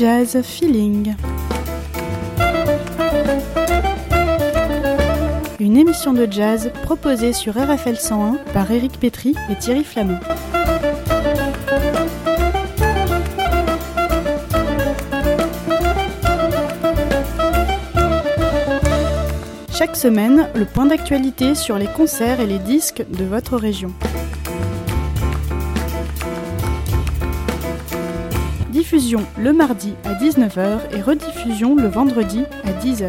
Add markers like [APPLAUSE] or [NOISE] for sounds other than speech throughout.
Jazz Feeling. Une émission de jazz proposée sur RFL 101 par Éric Pétry et Thierry Flamand. Chaque semaine, le point d'actualité sur les concerts et les disques de votre région. Diffusion le mardi à 19h et rediffusion le vendredi à 10h.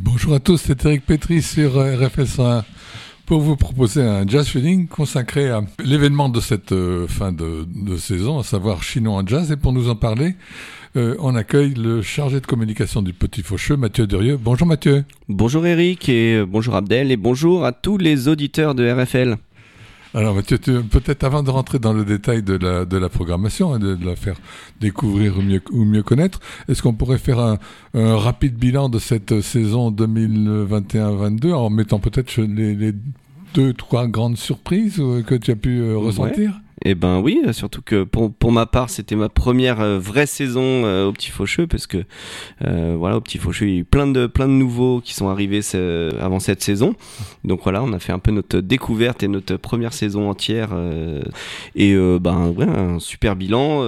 Bonjour à tous, c'est Eric Petri sur RFS 1 pour vous proposer un jazz feeling consacré à l'événement de cette euh, fin de, saison, à savoir Chinois en jazz. Et pour nous en parler, euh, on accueille le chargé de communication du Petit Faucheux, Mathieu Durieux. Bonjour Mathieu. Bonjour Eric et bonjour Abdel et bonjour à tous les auditeurs de RFL. Alors Mathieu, peut-être avant de rentrer dans le détail de la, de la programmation et de, de, la faire découvrir ou mieux, ou mieux connaître, est-ce qu'on pourrait faire un, un, rapide bilan de cette saison 2021-22 en mettant peut-être les, les, deux, trois grandes surprises que tu as pu euh, ressentir? ouais. Eh ben oui, surtout que pour, pour ma part, c'était ma première euh, vraie saison euh, au Petit Faucheux, parce que euh, voilà, au Petit Faucheux, il y a eu plein de plein de nouveaux qui sont arrivés ce, avant cette saison. Donc voilà, on a fait un peu notre découverte et notre première saison entière, euh, et euh, ben ouais, un super bilan.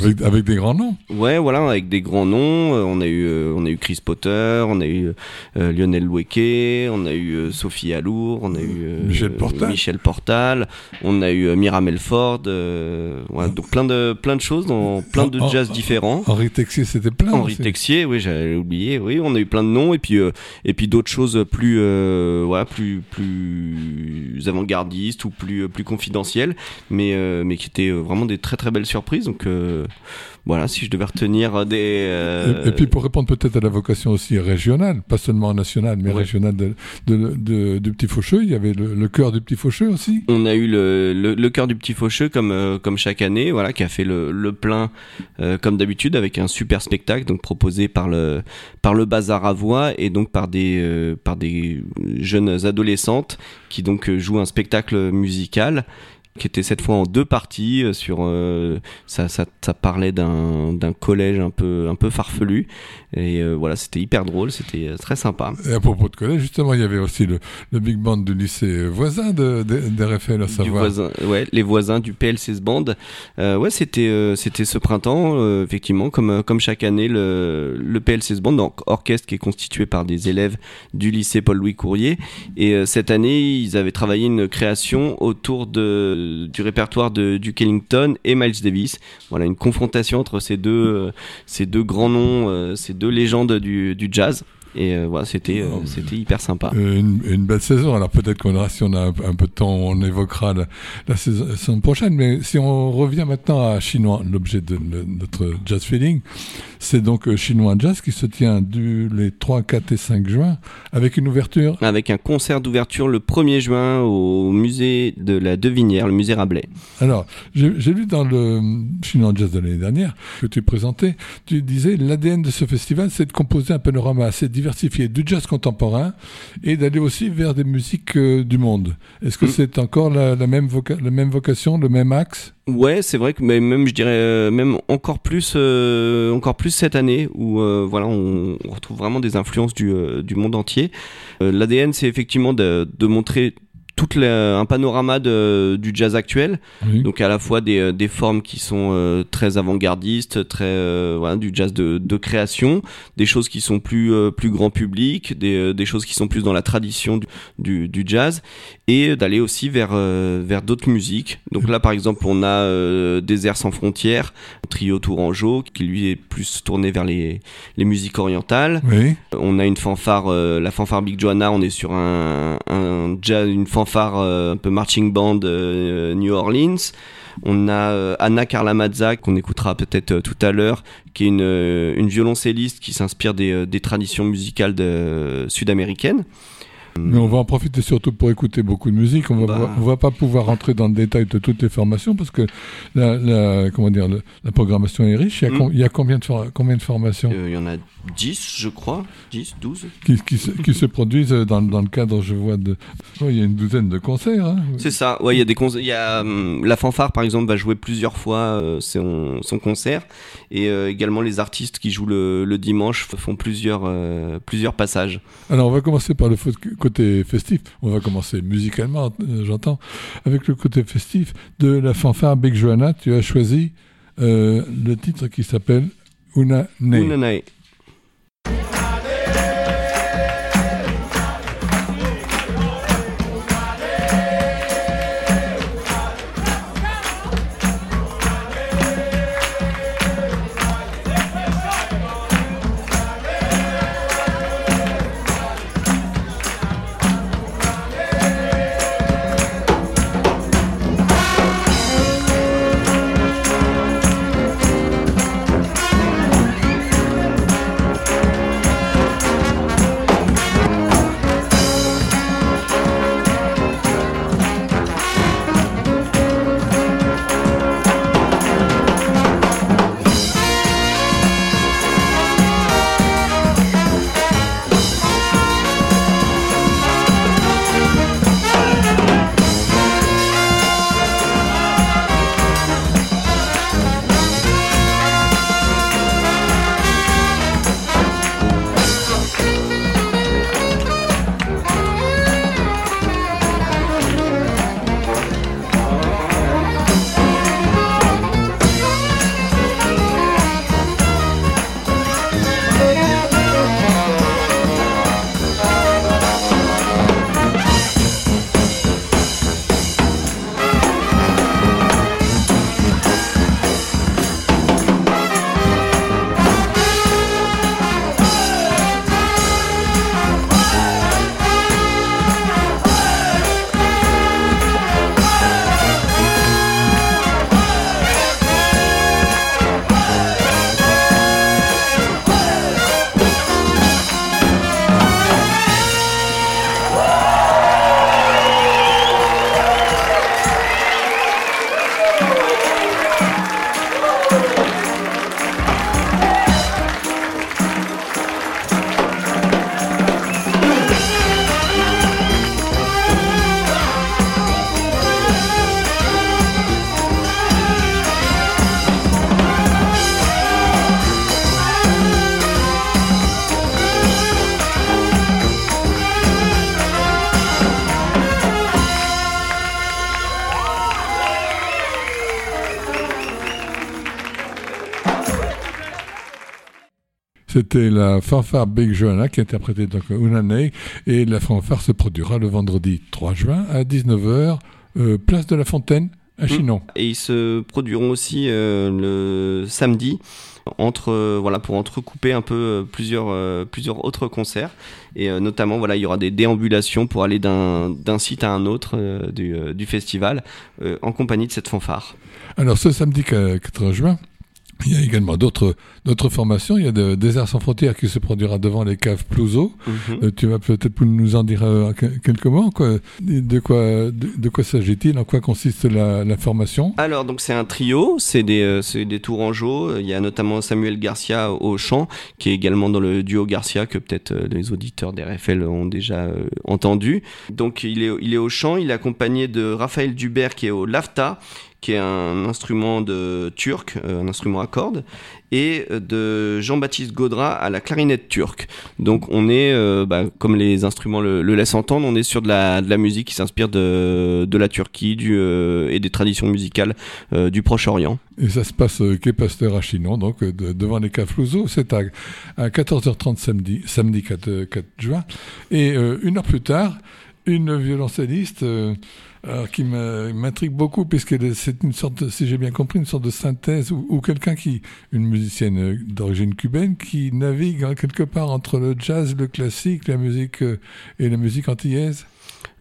Avec, avec, des grands noms. Ouais, voilà, avec des grands noms. on a eu on a eu Chris Potter, on a eu Lionel Loueke, on a eu Sophie Alour, on a eu Michel Portal, Michel Portal, on a eu Mira Melfort. Euh, voilà, donc plein de plein de choses dans plein de jazz différents. Henri Texier, c'était plein. Henri. Texier, oui, j'avais oublié. Oui, on a eu plein de noms et puis euh, et puis d'autres choses plus euh, voilà plus plus avant-gardistes ou plus plus confidentielles, mais euh, mais qui étaient vraiment des très très belles surprises. Donc voilà, si je devais retenir des. Euh... Et, et, puis pour répondre peut-être à la vocation aussi régionale, pas seulement nationale, mais ouais. régionale de, de, de, du Petit Faucheux, il y avait le, le cœur du Petit Faucheux aussi. On a eu le, le, le cœur du Petit Faucheux comme euh, comme chaque année, voilà, qui a fait le, le plein euh, comme d'habitude avec un super spectacle donc proposé par le par le Bazar à voix et donc par des euh, par des jeunes adolescentes qui donc jouent un spectacle musical qui était cette fois en deux parties sur euh, ça, ça, ça parlait d'un d'un collège un peu un peu farfelu. Et euh, voilà c'était hyper drôle c'était très sympa. Et à propos de collège justement il y avait aussi le, le big band du lycée voisin de, de, d'RFL à savoir. voisin, ouais les voisins du PLCS band. Euh, ouais c'était euh, c'était ce printemps euh, effectivement comme comme chaque année le le PLCS band donc orchestre qui est constitué par des élèves du lycée Paul Louis Courrier. Et euh, cette année ils avaient travaillé une création autour de du répertoire de Duke Ellington et Miles Davis. Voilà une confrontation entre ces deux, euh, ces deux grands noms, euh, ces deux légendes du, du jazz. Et euh, voilà, c'était euh, c'était hyper sympa. Une, une, belle saison. Alors peut-être qu'on aura, si on a un, un, peu de temps, on évoquera la, la saison prochaine. Mais si on revient maintenant à Chinois, l'objet de, de, notre jazz feeling, c'est donc Chinois Jazz qui se tient du, les 3, 4 et 5 juin avec une ouverture. Avec un concert d'ouverture le 1er juin au musée de la Devinière, le musée Rabelais. Alors, j'ai lu dans le Chinois Jazz de l'année dernière que tu présentais, tu disais l'ADN de ce festival, c'est de composer un panorama assez diversifié du jazz contemporain et d'aller aussi vers des musiques euh, du monde. Est-ce que mmh. c'est encore la, la, même la même vocation, le même axe? Ouais, c'est vrai que même je dirais euh, même encore plus euh, encore plus cette année où euh, voilà on, on, retrouve vraiment des influences du, du monde entier. L'ADN c'est effectivement de, de montrer tout un panorama de, du jazz actuel, oui. donc à la fois des, des formes qui sont euh, très avant-gardistes, très euh, voilà, du jazz de, de, création, des choses qui sont plus euh, plus grand public, des, des choses qui sont plus dans la tradition du, du, du jazz, et d'aller aussi vers vers d'autres musiques. Donc là, par exemple, on a airs sans frontières, trio Tourangeau qui lui est plus tourné vers les les musiques orientales. Oui. On a une fanfare, la fanfare Big Joanna, on est sur un, un jazz, une fanfare fanfare euh, un peu marching band euh, New Orleans. On a euh, Anna Carla Mazza qu'on écoutera peut-être tout à l'heure, qui est une, une violoncelliste qui s'inspire des, des, traditions musicales sud-américaines. Mais on va en profiter surtout pour écouter beaucoup de musique. On va, Bah. on va pas pouvoir rentrer dans le détail de toutes les formations parce que la, la- comment dire, le- la programmation est riche. Il y a, Mm. il y a combien, de, combien de formations? Il y en a 10, je crois. 10, 12. qui, qui se, qui se produisent dans, dans le cadre, je vois, de. Oh, il y a une douzaine de concerts. hein. C'est ça. Ouais, il y a des concerts. Il y a hum, la fanfare par exemple va jouer plusieurs fois euh, son, son concert et euh, également les artistes qui jouent le, le dimanche font plusieurs euh, plusieurs passages. Alors, on va commencer par le côté festif. On va commencer musicalement, j'entends, avec le côté festif de la fanfare Big Johanna. Tu as choisi le titre qui s'appelle Una. Unanae. C'était la fanfare Big Johanna qui interprétait donc Unanei et la fanfare se produira le vendredi 3 juin à 19h, euh, place de la Fontaine à Chinon. Et ils se produiront aussi euh, le samedi entre euh, voilà pour entrecouper un peu euh, plusieurs euh, plusieurs autres concerts et notamment voilà il y aura des déambulations pour aller d'un d'un site à un autre du, du festival en compagnie de cette fanfare. Alors ce samedi 4 juin, il y a également d'autres d'autres formations. Il y a de, Désert sans frontières qui se produira devant les caves Plouzo. Euh, tu vas peut-être nous en dire euh, que- quelques mots. Quoi. De quoi, de, de quoi s'agit-il? En quoi consiste la, la formation? Alors donc c'est un trio, c'est des euh, c'est des Tourangeaux. Il y a notamment Samuel Garcia au chant, qui est également dans le duo Garcia que peut-être euh, les auditeurs d'RFL ont déjà entendu. Donc il est il est au chant, il est accompagné de Raphaël Dubert qui est au lafta, qui est un instrument de turc, euh, un instrument à cordes, et euh, de Jean-Baptiste Gaudra à la clarinette turque. Donc on est, euh, bah, comme les instruments le, le laissent entendre, on est sur de la, musique qui s'inspire de, la Turquie et des traditions musicales du Proche-Orient. Et ça se passe euh, quai Pasteur à Chinon, donc de- devant les caves Plouzo. C'est à, à 14h30 samedi, samedi 4, euh, 4 juin. Et une heure plus tard, une violoncelliste alors, qui m'intrigue beaucoup, puisque c'est une sorte, si j'ai bien compris, une sorte de synthèse, ou, quelqu'un qui, une musicienne euh, d'origine cubaine, qui navigue en quelque part entre le jazz, le classique, la musique euh, et la musique antillaise.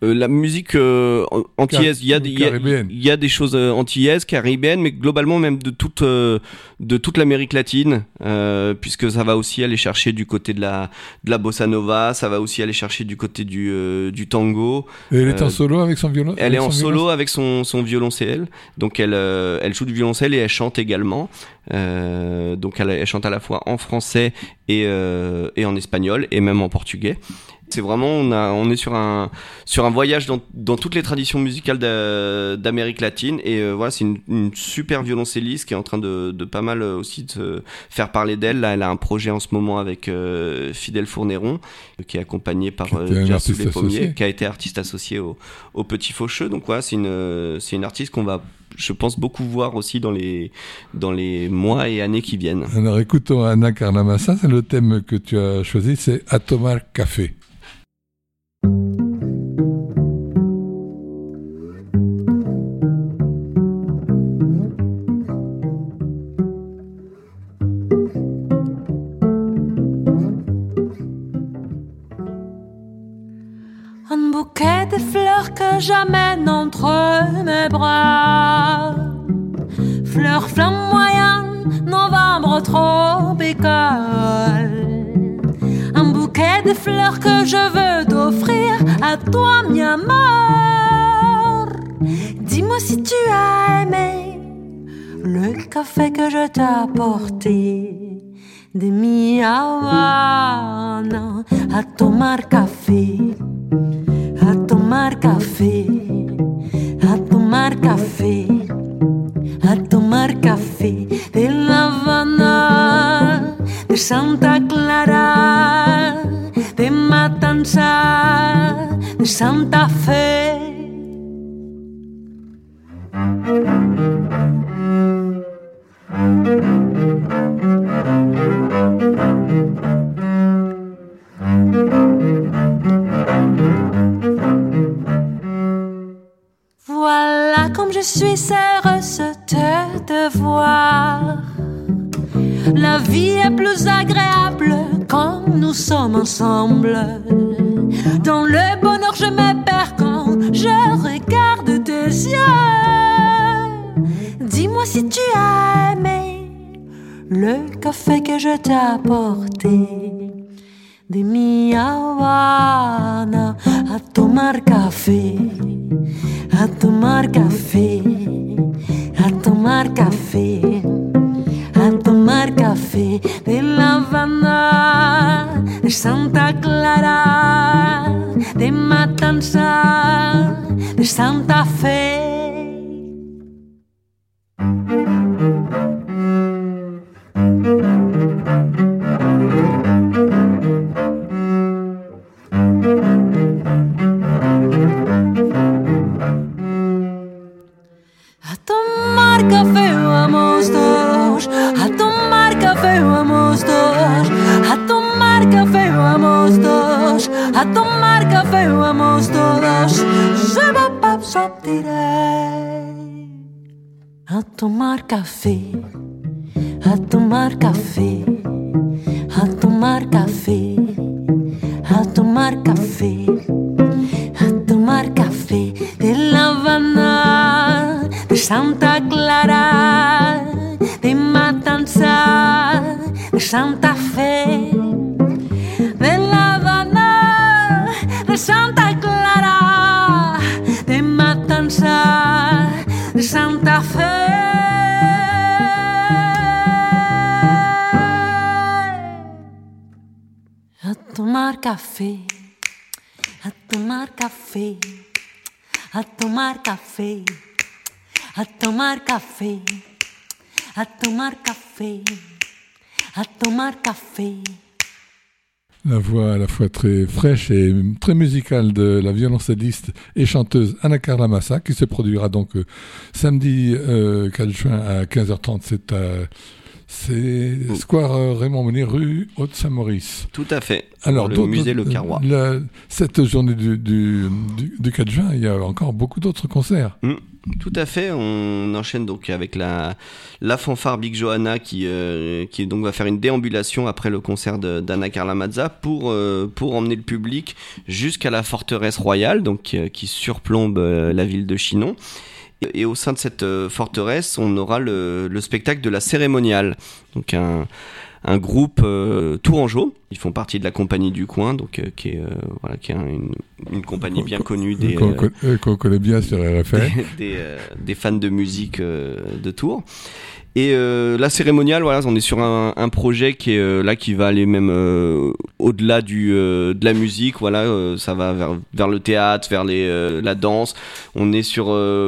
Euh, la musique euh, antillaise, il y a, des- y y a choses euh, antillaises, caribéennes, mais globalement même de toute euh, de toute l'Amérique latine, puisque ça va aussi aller chercher du côté de la de la bossa nova, ça va aussi aller chercher du côté du du tango. Et elle est en solo avec son violon Elle est en solo avec son son violoncelle, donc elle elle joue du violoncelle et elle chante également. Donc elle, elle chante à la fois en français et et en espagnol et même en portugais. C'est vraiment on a on est sur un sur un voyage dans, dans toutes les traditions musicales d'A- d'Amérique latine. Et euh, voilà c'est une, une super violoncelliste qui est en train de, de pas mal euh, aussi de se faire parler d'elle. Là elle a un projet en ce moment avec euh, Fidel Fourneron euh, qui est accompagné par artiste Les Pommiers, qui a été artiste associé au, au Petit Faucheux. Donc voilà c'est une c'est une artiste qu'on va je pense beaucoup voir aussi dans les dans les mois et années qui viennent. Alors écoutons Anna Carnamassa, c'est le thème que tu as choisi, c'est À tomar café. J'amène entre mes bras. Fleurs flamboyantes, novembre tropical. Un bouquet de fleurs que je veux t'offrir à toi, mi amour. Dis-moi si tu as aimé le café que je t'ai apporté de mi Habana a tomar café, tomar café, a tomar café, a tomar café de La Habana, de Santa Clara, de Matanza, de Santa Fe. Voilà comme suis heureuse de te voir. La vie est plus agréable quand nous sommes ensemble. Dans le bonheur, je me perds quand je regarde tes yeux. Dis-moi si tu as aimé le café que je t'ai apporté de mi Habana a tomar café, a tomar café, a tomar café, a tomar café de La Habana, de Santa Clara, de Matanza, de Santa Fe. Tomar café, a tomar café, a tomar café, a tomar café, a tomar café de La Habana, de Santa Clara, de Matanza, de Santa Fe, de La Habana, de Santa Clara, de Matanza, de Santa Fe. Tomar café, a tomar café, a tomar café, a tomar café, a tomar café, a tomar café. La voix à la fois très fraîche et très musicale de la violoncelliste et chanteuse Anna Carla Massa, qui se produira donc euh, samedi euh, 4 juin à 15h30. C'est à c'est Square euh, Raymond Monet, rue Haute-Saint-Maurice. tout à fait Alors, le musée Le Carrois la- cette journée du, du, du, du 4 juin, il y a encore beaucoup d'autres concerts. Mm. Tout à fait. On enchaîne donc avec la, la fanfare Big Johanna qui, euh, qui donc va faire une déambulation après le concert d'Anna Carla Mazza pour, euh, pour emmener le public jusqu'à la forteresse royale, donc qui surplombe la ville de Chinon. Et, au sein de cette forteresse, on aura le, le spectacle de la cérémoniale. Donc un un groupe euh, tourangeau. Ils font partie de la compagnie du coin, donc euh, qui est euh, voilà, qui est une, une, compagnie bien connue des qu'on connaît bien sur [LAUGHS] RFL, des, des, fans de musique de Tours. Et euh, la cérémoniale, voilà, on est sur un, un projet qui est euh, là qui va aller même euh, au-delà du de la musique, voilà, ça va vers, vers le théâtre, vers les la danse. On est sur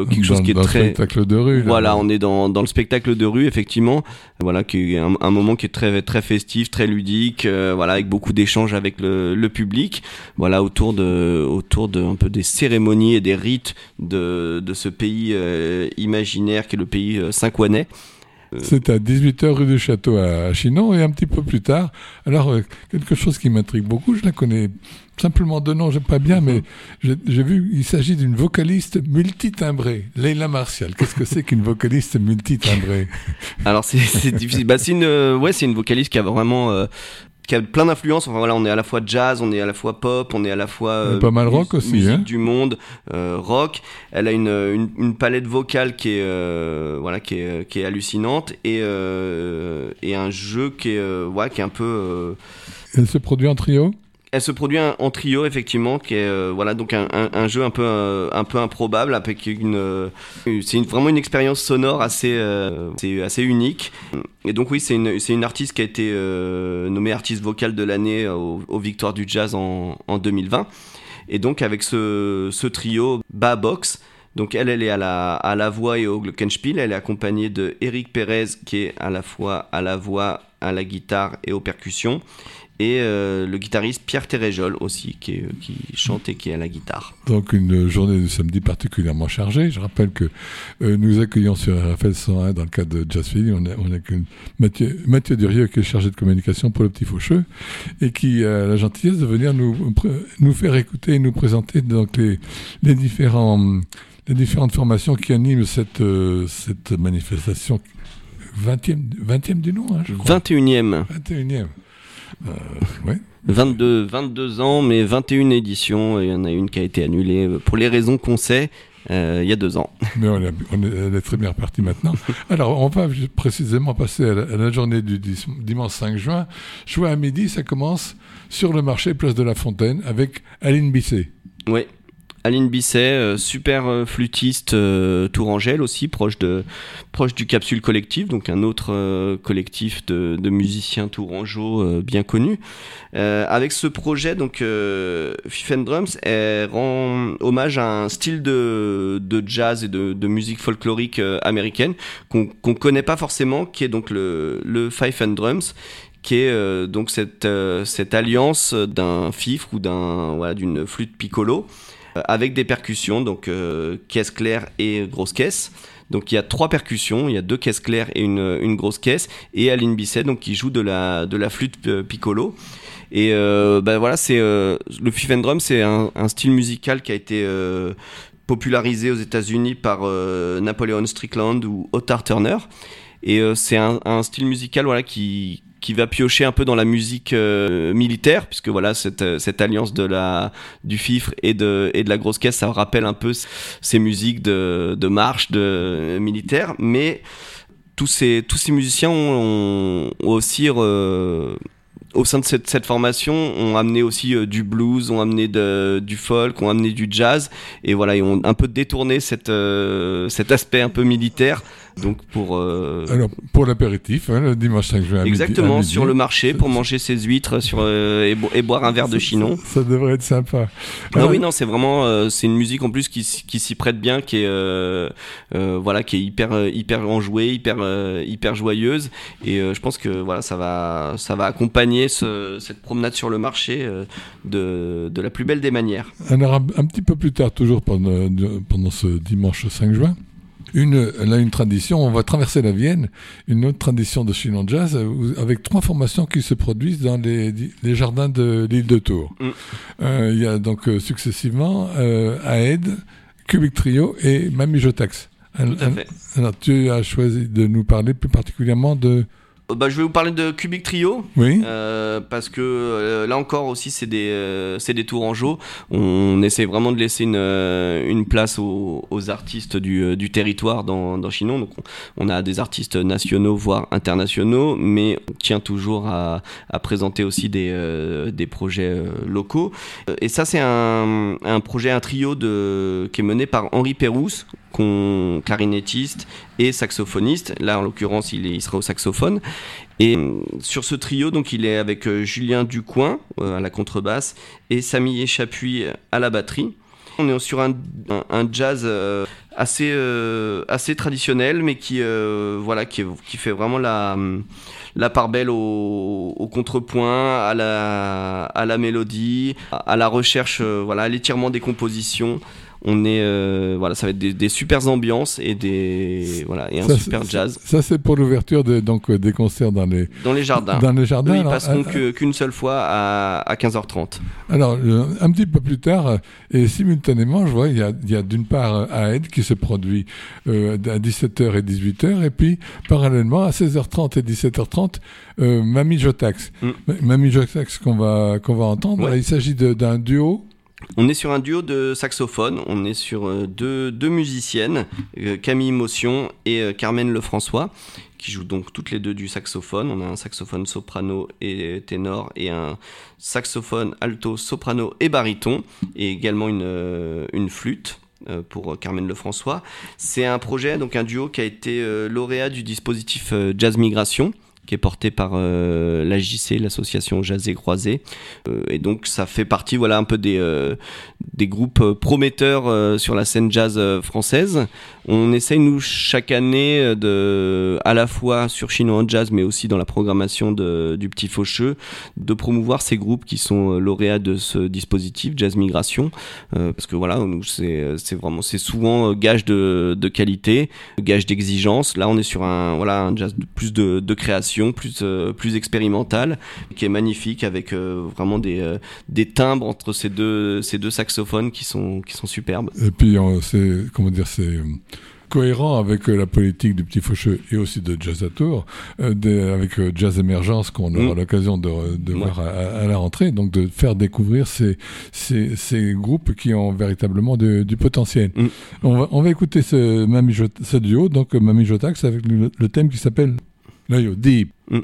quelque chose qui est dans très le spectacle de rue. Voilà, on est dans dans le spectacle de rue effectivement, voilà, qui est un, un moment qui est très très festif, très ludique, voilà, avec beaucoup d'échanges avec le, le, public, voilà, autour de autour de un peu des cérémonies et des rites de de ce pays imaginaire qui est le pays Saint-Couanais. C'est à 18h rue du Château à Chinon et un petit peu plus tard. Alors, euh, quelque chose qui m'intrigue beaucoup, je la connais simplement de nom, j'aime pas bien, mais [LAUGHS] j'ai vu, il s'agit d'une vocaliste multitimbrée, Leila Martial. Qu'est-ce que c'est qu'une vocaliste multitimbrée? [LAUGHS] Alors, c'est difficile. Bah, c'est une, euh, ouais, une vocaliste qui a vraiment euh, qui a plein d'influences. Enfin voilà, on est à la fois jazz, on est à la fois pop, on est à la fois euh, pas mal rock aussi, musique hein du monde, euh, rock. Elle a une, une, une, palette vocale qui est euh, voilà qui est, qui est hallucinante et et un jeu qui est ouais, qui est un peu. Elle se produit en trio? Elle se produit en trio effectivement, qui est euh, voilà donc un, jeu un peu euh, un peu improbable, avec une euh, c'est vraiment une expérience sonore assez assez unique. Et donc oui, c'est une c'est une artiste qui a été nommée artiste vocale de l'année aux, Victoires du Jazz en, en 2020. Et donc avec ce, ce trio Ba Box. Donc elle, elle est à la, à la voix et au glockenspiel. Elle est accompagnée de Eric Perez qui est à la fois à la voix, à la guitare et aux percussions et euh, le guitariste Pierre Téréjol aussi, qui, est, qui, chante et qui est à la guitare. Donc une journée de samedi particulièrement chargée. Je rappelle que euh, nous accueillons sur RFL 101 dans le cadre de Jazz on a, on a Mathieu, Mathieu Durieux qui est chargé de communication pour le Petit Faucheux et qui a la gentillesse de venir nous, nous faire écouter et nous présenter donc les, les, différents, les différentes formations qui animent cette, euh, cette manifestation 20e, 20e du nom, hein, je crois. 21e. 21e. Euh, ouais. 22, 22 ans, mais 21 éditions. Il y en a une qui a été annulée euh, pour les raisons qu'on sait. Euh, il y a deux ans. [LAUGHS] Mais on est, on très bien repartie maintenant. [LAUGHS] Alors, on va précisément passer à la, à la, journée du dimanche 5 juin. Choix à midi, ça commence sur le marché Place de la Fontaine avec Aline Bisset. Oui, Aline Bisset, euh, super euh, flûtiste euh, Tourangelle aussi, proche, de, proche du Capsule Collectif, donc un autre collectif de, de musiciens tourangeaux bien connus. avec ce projet, donc Fif and Drums, elle rend hommage à un style de, de jazz et de, de musique folklorique américaine qu'on qu'on connaît pas forcément, qui est donc le, le and Drums qui est donc cette, cette alliance d'un fifre ou d'un voilà, d'une flûte piccolo avec des percussions, donc euh, caisse claire et grosse caisse. Donc il y a trois percussions, il y a deux caisses claires et une, une grosse caisse, et Aline Bisset donc qui joue de la de la flûte euh, piccolo. Et euh, ben voilà, c'est euh, le fifth and drum, c'est un, un, style musical qui a été euh, popularisé aux États-Unis par Napoleon Strickland ou Otar Turner. Et c'est un, un, style musical voilà qui qui va piocher un peu dans la musique euh, militaire, puisque voilà cette, euh, cette alliance de la du fifre et de et de la grosse caisse, ça rappelle un peu ces musiques de, de marche de euh, militaire, mais tous ces tous ces musiciens aussi au sein de cette, formation, ont amené aussi du blues, ont amené de, du folk, ont amené du jazz, et voilà, ils ont un peu détourné cette, cet aspect un peu militaire donc pour euh... alors pour l'apéritif hein, le dimanche 5 juin exactement midi, sur le marché pour manger ses huîtres sur euh, et, bo et, boire un verre de chinon. ça, ça, devrait être sympa. Ah alors, oui non c'est vraiment euh, c'est une musique en plus qui, qui s'y prête bien qui est voilà qui est hyper hyper enjouée hyper hyper joyeuse. Et je pense que voilà ça va ça va accompagner ce, cette promenade sur le marché de, de la plus belle des manières. Alors un, un petit peu plus tard toujours pendant pendant ce dimanche 5 juin une, là, une tradition, on va traverser la Vienne, une autre tradition de Chinon Jazz, avec trois formations qui se produisent dans les, les jardins de l'île de Tours. Mm. Euh, il y a donc euh, successivement euh, Aed, Cubic Trio et Mamie Jotax. Alors, tu as choisi de nous parler plus particulièrement de euh, bah, je vais vous parler de Cubic Trio. Oui. Euh, parce que euh, là encore aussi, c'est des, euh, c'est des tourangeaux. On essaie vraiment de laisser une, euh, une place aux, aux artistes du, du territoire dans, dans Chinon. Donc, on, on, a des artistes nationaux, voire internationaux, mais on tient toujours à, à présenter aussi des, des projets locaux. Et ça, c'est un, un projet, un trio de, qui est mené par Henri Pérousse, clarinettiste et saxophoniste. Là, en l'occurrence, il, sera au saxophone. Et euh, sur ce trio, donc, il est avec euh, Julien Ducoin euh, à la contrebasse et Samy Chapuis à la batterie. On est sur un, jazz assez, assez traditionnel, mais qui, voilà, qui, fait vraiment la, la part belle au, au contrepoint, à la, à la mélodie, à la recherche, voilà, à l'étirement des compositions on est euh, voilà ça va être des, des super ambiances et des voilà et un ça, super jazz. ça, c'est pour l'ouverture de, donc des concerts dans les dans les jardins. dans les jardins oui, ils passeront euh, qu'une seule fois à, à 15h30 alors euh, un petit peu plus tard et simultanément je vois il y a, d'une part Aed qui se produit euh, à 17h et 18h et puis parallèlement à 16h30 et 17h30 euh, Mamie Jotax. Mm. Mamie Jotax qu'on va qu'on va entendre. Ouais. il s'agit d'un duo on est sur un duo de saxophones, on est sur euh, deux, musiciennes, euh, Camille Motion et euh, Carmen Lefrançois, qui jouent donc toutes les deux du saxophone. On a un saxophone soprano et ténor et un saxophone alto, soprano et baryton, et également une, une flûte pour Carmen Lefrançois. C'est un projet, donc un duo qui a été lauréat du dispositif Jazz Migration qui est porté par euh, l'AJC, l'association Jazz et Croisé. Euh, et donc ça fait partie voilà un peu des, euh, groupes prometteurs euh, sur la scène jazz française. On essaye nous chaque année de, à la fois sur Chinois en jazz, mais aussi dans la programmation de, du Petit Faucheux, de promouvoir ces groupes qui sont lauréats de ce dispositif Jazz Migration, parce que voilà, c'est c'est vraiment c'est souvent gage de, de qualité, gage d'exigence. Là, on est sur un voilà un jazz plus de, de création, plus plus expérimental, qui est magnifique avec vraiment des des timbres entre ces deux ces deux saxophones qui sont qui sont superbes. Et puis c'est comment dire c'est cohérent avec la politique du Petit Faucheux et aussi de Jazz à Tour, euh, de, avec euh, Jazz Émergence qu'on aura mmh. l'occasion de, de ouais. voir à, à, la rentrée, donc de faire découvrir ces, ces, ces groupes qui ont véritablement de, du potentiel. Mmh. On, va, on va écouter ce, Mami Jot, ce duo, donc Mami Jotax, avec le, le thème qui s'appelle L'œil deep. Mmh.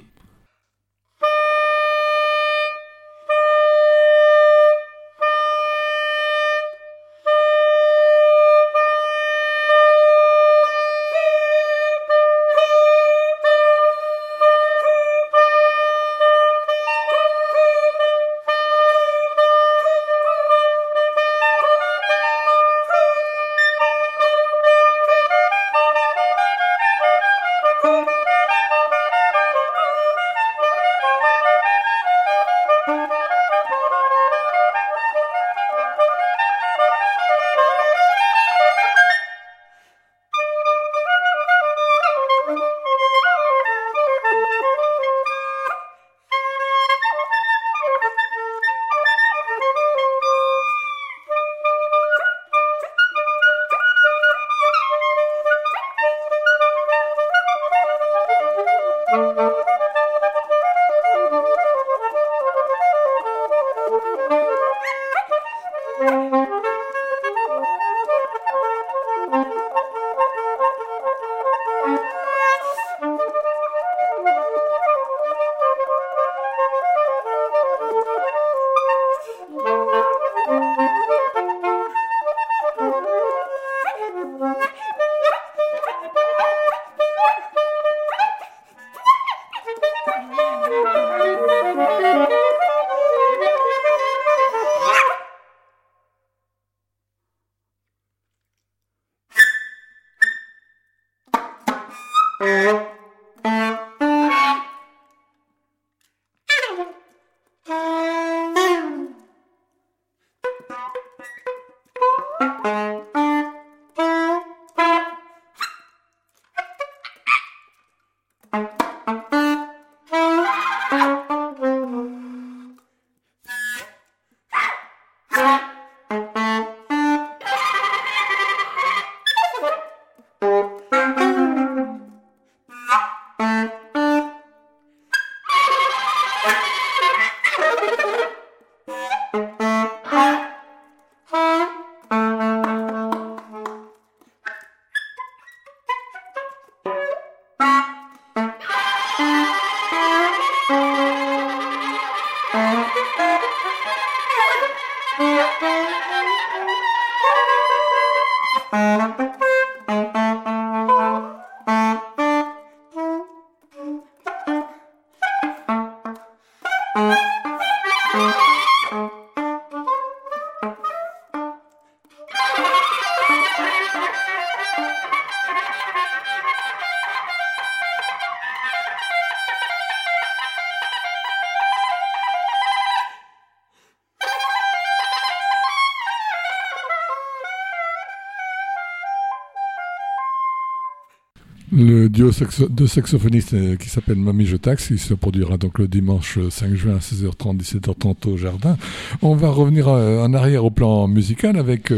Duo de saxophonistes euh, qui s'appelle Mamie Je Taxe, qui se produira donc le dimanche 5 juin à 16h30, 17h30 au jardin. On va revenir euh, en arrière au plan musical avec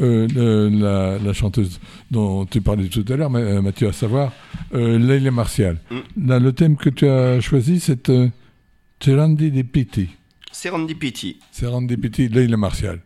euh, la, chanteuse dont tu parlais tout à l'heure, Mathieu, à savoir Leila Martial. Mm. le thème que tu as choisi, c'est Serendipity. Serendipity. Serendipity, Leila Martial.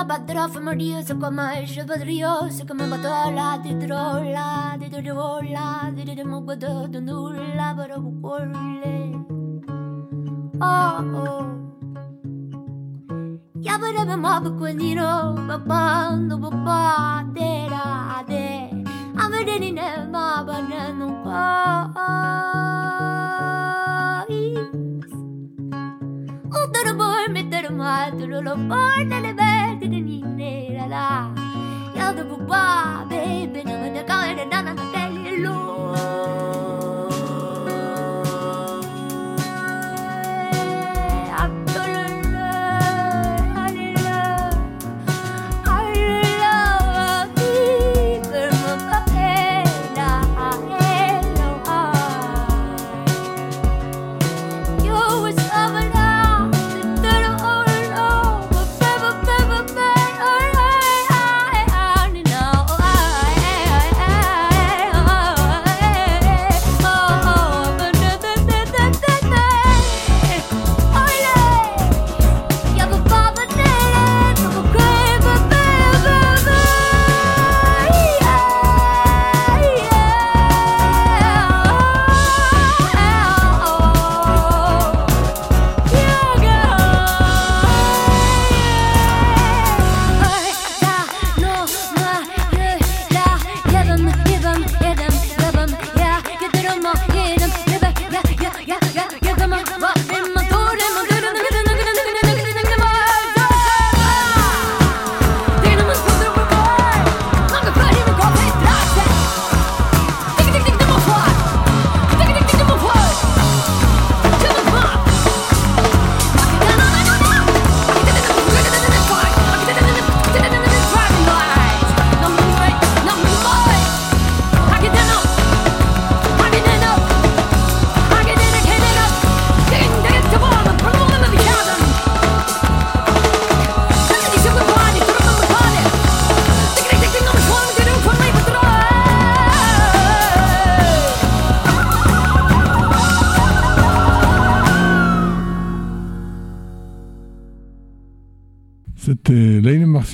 la patrofa morì su come esce patrioso come batola di trolla di trolla di remo guadato nulla per cuore oh oh. Ya para me mab quenino papà no papà tera de avere ni ne mab ne non pa Io lo porto le verde di minera là Io devo qua, baby, non mi da calore, non mi da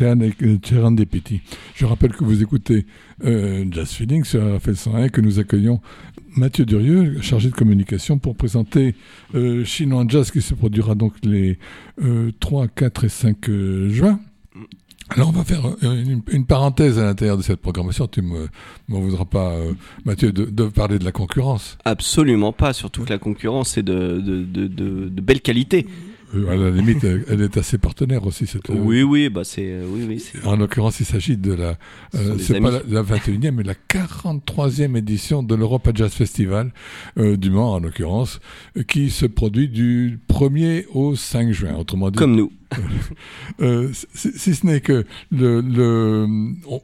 Euh, Serendipity. Je rappelle que vous écoutez euh, Jazz Feeling sur RFL 101 et que nous accueillons Mathieu Durieux, chargé de communication, pour présenter euh, Chinois Jazz qui se produira donc les euh, 3, 4 et 5 euh, juin. Alors on va faire une, une parenthèse à l'intérieur de cette programmation. Tu ne m'en voudras pas, Mathieu, de, de parler de la concurrence. Absolument pas, surtout que la concurrence est de belle qualité. Euh, à la limite, elle, est assez partenaire aussi. Cette, euh, Oui, oui, bah c'est, euh, oui, oui, c'est- En l'occurrence, il s'agit de la, euh, c'est pas la, la 21e, mais la 43e édition de l'Europa Jazz Festival, euh, du Mans en l'occurrence, qui se produit du 1er au 5 juin. Autrement dit, comme nous. [LAUGHS] euh, si, si ce n'est que le, le on-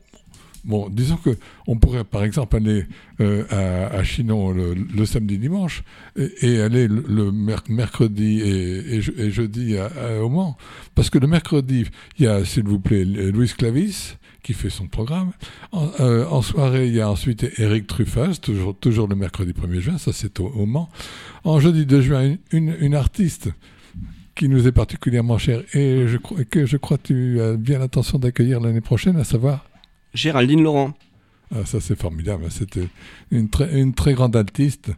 bon, disons que on pourrait par exemple aller euh, à, Chinon le, samedi dimanche et, aller le, le merc- mercredi et, et je- et jeudi à, à- au Mans, parce que le mercredi il y a s'il vous plaît Louis Clavis qui fait son programme. En, euh, soirée, il y a ensuite Eric Truffaz, toujours, le mercredi 1er juin, ça c'est au, Mans. En jeudi 2 juin, une, artiste qui nous est particulièrement chère et que je crois que tu as bien l'intention d'accueillir l'année prochaine, à savoir Géraldine Laurent. ah, ça c'est formidable. C'était une très, une très grande artiste,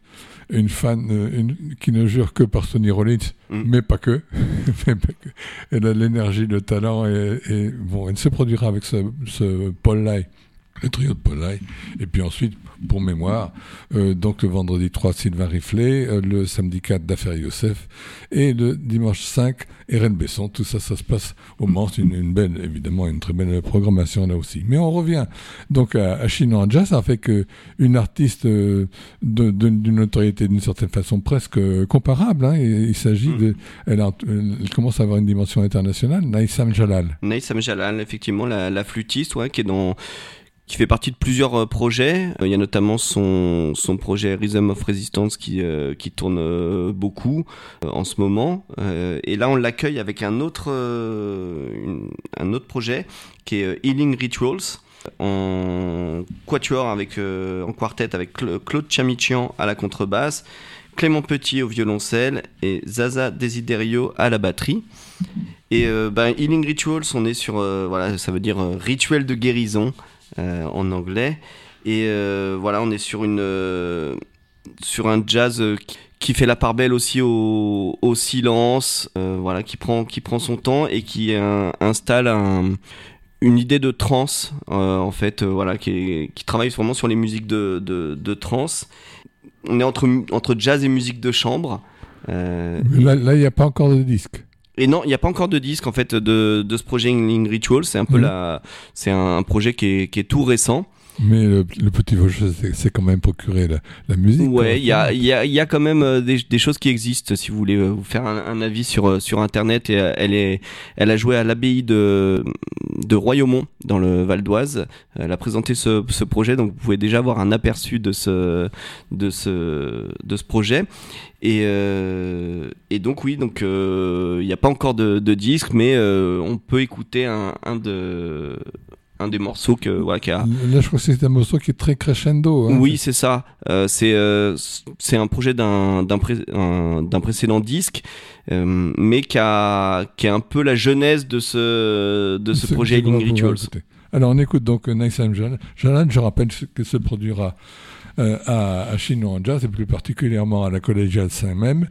une fan euh, une- qui ne jure que par Sonny Rollins, Mm. mais pas que. [LAUGHS] Mais pas que. Elle a l'énergie, le talent et, et bon, elle se produira avec ce, ce Paul Lai, le trio de Lai. Et puis ensuite, pour mémoire, euh, donc le vendredi 3, Sylvain Riflet, euh, le samedi 4, Dafer Youssef, et le dimanche 5, Eren Besson. Tout ça, ça se passe au Mans. Une, une belle, évidemment, une très belle programmation là aussi. Mais on revient donc à, à Chinois Jazz avec euh, une artiste euh, de- de- d'une notoriété d'une certaine façon presque comparable. hein. Il, il s'agit Mm. de, elle, a- elle commence à avoir une dimension internationale. Naïsam Jalal. Naïsam Jalal, effectivement, la, la flûtiste, ouais, qui est dans qui fait partie de plusieurs euh, projets. Euh, Il y a notamment son, son projet Rhythm of Resistance qui, euh, qui tourne beaucoup en ce moment. Et là, on l'accueille avec un autre, un autre projet qui est Healing Rituals. en quatuor avec en quartet avec Claude Chamichian à la contrebasse, Clément Petit au violoncelle et Zaza Desiderio à la batterie. Et ben, Healing Rituals, on est sur voilà, ça veut dire rituel de guérison en anglais. Et voilà, on est sur une sur un jazz qui fait la part belle aussi au, silence, euh, voilà, qui prend, qui prend son temps et qui installe une idée de trance, euh, en fait, euh, voilà, qui, qui, travaille vraiment sur les musiques de, de, trance. On est entre, entre jazz et musique de chambre. là, il n'y a pas encore de disque. Et non, il n'y a pas encore de disque en fait de, de ce projet Ling Ritual. C'est un peu la, c'est un, projet qui est, qui est tout récent. Mais le, petit Vaucheux, c'est quand même procurer la, la musique. Ouais, il y a, y, a, y a quand même euh, des, des, choses qui existent. Si vous voulez euh, vous faire un, avis sur, euh, sur Internet, et elle, est, elle a joué à l'abbaye de, de Royaumont, dans le Val d'Oise. Elle a présenté ce, ce, projet, donc vous pouvez déjà avoir un aperçu de ce, de ce, de ce projet. Et, euh, et donc oui, donc il n'y a pas encore de, de disque, mais on peut écouter un, un de un des morceaux que voilà qui a là je crois que c'est un morceau qui est très crescendo hein. oui c'est ça. Euh, c'est euh, c'est un projet d'un d'un précédent disque euh, mais qui a qui est un peu la jeunesse de ce de ce projet Healing Rituals. Alors on écoute donc Nice Jalan Jalan je rappelle que se produira à, à Chino Jazz et plus particulièrement à la Collégiale Saint-Même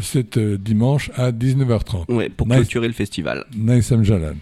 cet dimanche à 19h30 ouais pour clôturer le festival. Nice Jalan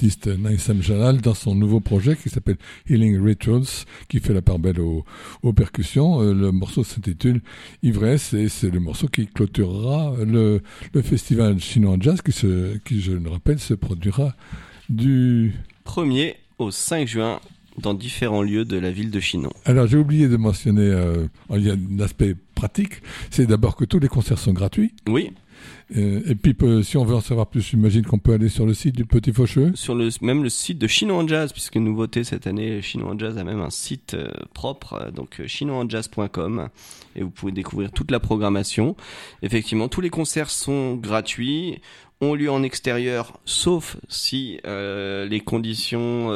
la flûtiste Naïsam Jalal dans son nouveau projet qui s'appelle Healing Rituals, qui fait la part belle aux, aux percussions. Euh, le morceau s'intitule Ivresse et c'est le morceau qui clôturera le, le festival chinois jazz qui, se, qui, je le rappelle, se produira du 1er au 5 juin dans différents lieux de la ville de Chinon. Alors j'ai oublié de mentionner, euh, il y a un aspect pratique, c'est d'abord que tous les concerts sont gratuits. Oui, Euh, et puis euh, si on veut en savoir plus, j'imagine qu'on peut aller sur le site du Petit Faucheux. sur le, même le site de Chinon Jazz, puisque nouveauté cette année, Chinon Jazz a même un site euh, propre, donc chinoisjazz.com, et vous pouvez découvrir toute la programmation. Effectivement, tous les concerts sont gratuits, ont lieu en extérieur, sauf si les conditions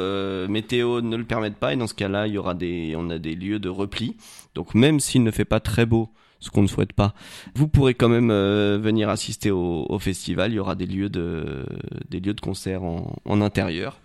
météo ne le permettent pas, et dans ce cas-là, il y aura des, on a des lieux de repli. Donc même s'il ne fait pas très beau, ce qu'on ne souhaite pas, vous pourrez quand même euh, venir assister au, au festival. Il y aura des lieux de, des lieux de concert en, en intérieur.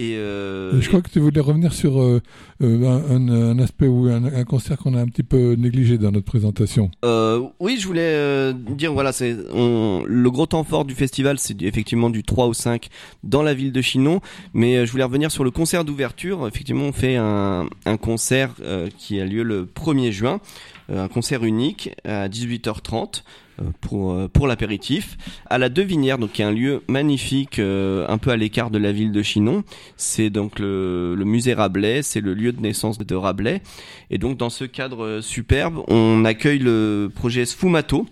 Et, euh, je crois que tu voulais revenir sur euh, euh, un, aspect ou un, un concert qu'on a un petit peu négligé dans notre présentation. Euh, oui, je voulais euh, dire voilà, c'est on, le gros temps fort du festival, c'est effectivement du 3 au 5 dans la ville de Chinon, mais euh, je voulais revenir sur le concert d'ouverture. Effectivement, on fait un, un concert euh, qui a lieu le 1er juin, euh, un concert unique à 18h30 euh, pour euh, pour l'apéritif à la Devinière, donc qui est un lieu magnifique, euh, un peu à l'écart de la ville de Chinon. C'est donc le, le musée Rabelais, c'est le lieu de naissance de Rabelais. Et donc dans ce cadre euh, superbe, on accueille le projet Sfumato,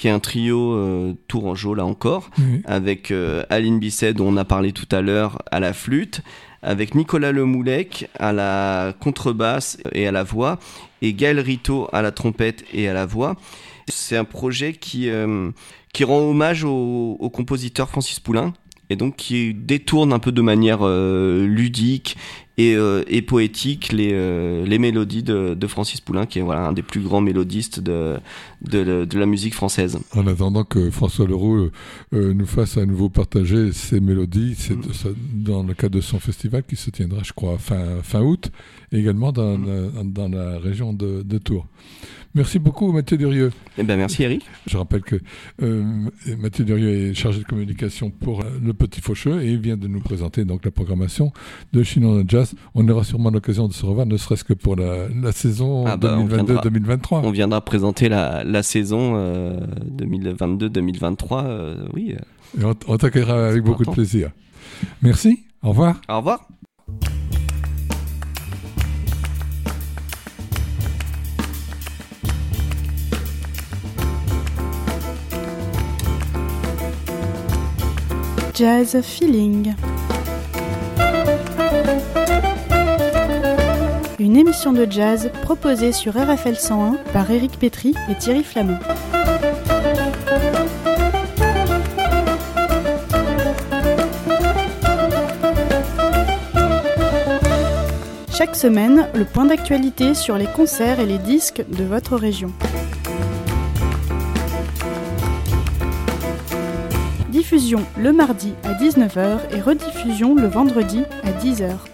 qui est un trio euh, tourangeau là encore, avec euh, Aline Bisset dont on a parlé tout à l'heure à la flûte, avec Nicolas Lemoulec à la contrebasse et à la voix, et Gaël Rito à la trompette et à la voix. C'est un projet qui, euh, qui rend hommage au, compositeur Francis Poulain et donc qui détourne un peu de manière euh, ludique et, euh, et poétique les, euh, les mélodies de, de Francis Poulain, qui est voilà, un des plus grands mélodistes de, de, de la musique française. En attendant que François Leroux euh, nous fasse à nouveau partager ses mélodies, c'est Mm. dans le cadre de son festival qui se tiendra, je crois, fin, fin août, et également dans, Mm. la, dans la région de, de Tours. Merci beaucoup Mathieu Durieux. Eh ben, merci Eric. Je rappelle que euh, Mathieu Durieux est chargé de communication pour euh, le Petit Faucheux et il vient de nous présenter donc la programmation de Chinon Jazz. On aura sûrement l'occasion de se revoir, ne serait-ce que pour la, la saison Ah bah, on viendra. 2022-2023. On viendra présenter la, la saison euh, 2022-2023. euh, oui. Et on, on t'accueillera avec beaucoup de plaisir. Merci, au revoir. Au revoir. Jazz Feeling. Une émission de jazz proposée sur RFL 101 par Éric Pétry et Thierry Flamand. Chaque semaine, le point d'actualité sur les concerts et les disques de votre région. Diffusion le mardi à 19h et rediffusion le vendredi à 10h.